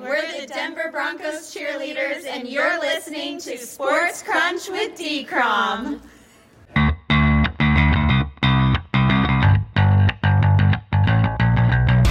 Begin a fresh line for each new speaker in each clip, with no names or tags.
We're the Denver Broncos cheerleaders, and you're listening to Sports Crunch with D. Crom.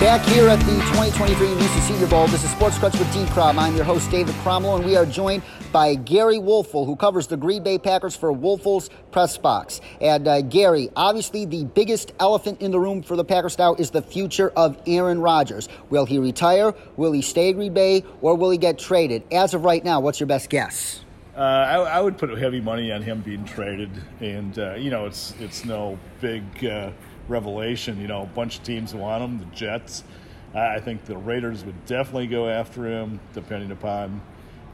Back here at the 2023 UC Senior Bowl, this is Sports Crunch with D. Crom. I'm your host, David Cromwell, and we are joined by Gary Woelfel, who covers the Green Bay Packers for Woelfel's Press Box. And uh, Gary, obviously the biggest elephant in the room for the Packers now is the future of Aaron Rodgers. Will he retire? Will he stay at Green Bay? Or will he get traded? As of right now, what's your best guess?
Uh, I, I, would put heavy money on him being traded, and uh, you know it's it's no big uh, revelation. You know, a bunch of teams want him. The Jets. I think the Raiders would definitely go after him, depending upon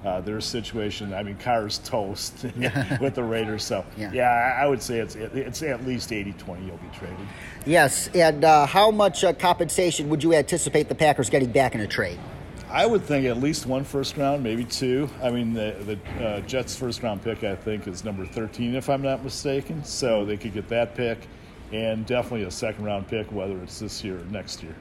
uh, their situation. I mean, Carr's toast with the Raiders. So, yeah, yeah I would say it's it's at least 80 20 you'll be traded.
Yes. And uh, how much uh, compensation would you anticipate the Packers getting back in a trade?
I would think at least one first round, maybe two. I mean, the, the uh, Jets' first round pick, I think, is number 13, if I'm not mistaken. So they could get that pick and definitely a second round pick, whether it's this year or next year.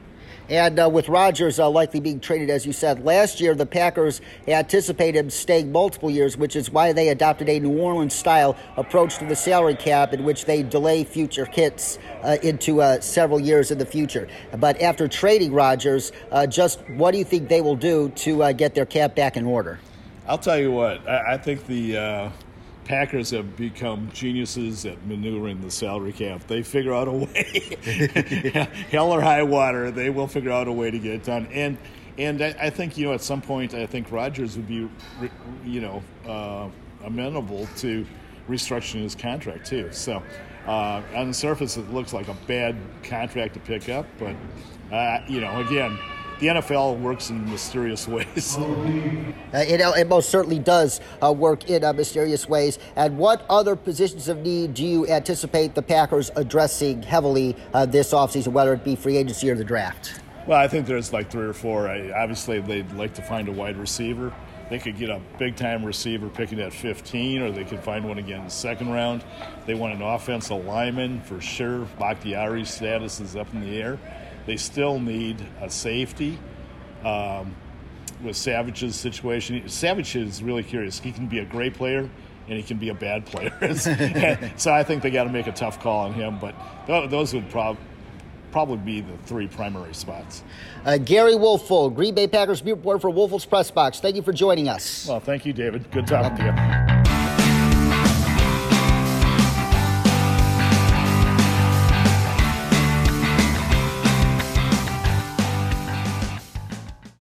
And uh, with Rodgers uh, likely being traded, as you said, last year the Packers anticipated him staying multiple years, which is why they adopted a New Orleans style approach to the salary cap in which they delay future hits uh, into uh, several years in the future. But after trading Rodgers, uh, just what do you think they will do to uh, get their cap back in order?
I'll tell you what, I, I think the Packers have become geniuses at maneuvering the salary cap. They figure out a way, hell or high water, they will figure out a way to get it done. And and I, I think you know at some point I think Rodgers would be, you know, uh, amenable to restructuring his contract too. So uh, on the surface it looks like a bad contract to pick up, but uh, you know again the NFL works in mysterious ways. Uh,
it, it, most certainly does uh, work in uh, mysterious ways. And what other positions of need do you anticipate the Packers addressing heavily uh, this offseason, whether it be free agency or the draft?
Well, I think there's like three or four. I, obviously, they'd like to find a wide receiver. They could get a big time receiver picking at 15, or they could find one again in the second round. They want an offensive lineman for sure. Bakhtiari's status is up in the air. They still need a safety. Um, with Savage's situation, Savage is really curious. He can be a great player and he can be a bad player. so I think they got to make a tough call on him. But those would prob- probably be the three primary spots.
Uh, Gary Woelfel, Green Bay Packers beat reporter for Woelfel's Press Box. Thank you for joining us.
Well, thank you, David. Good talking to you.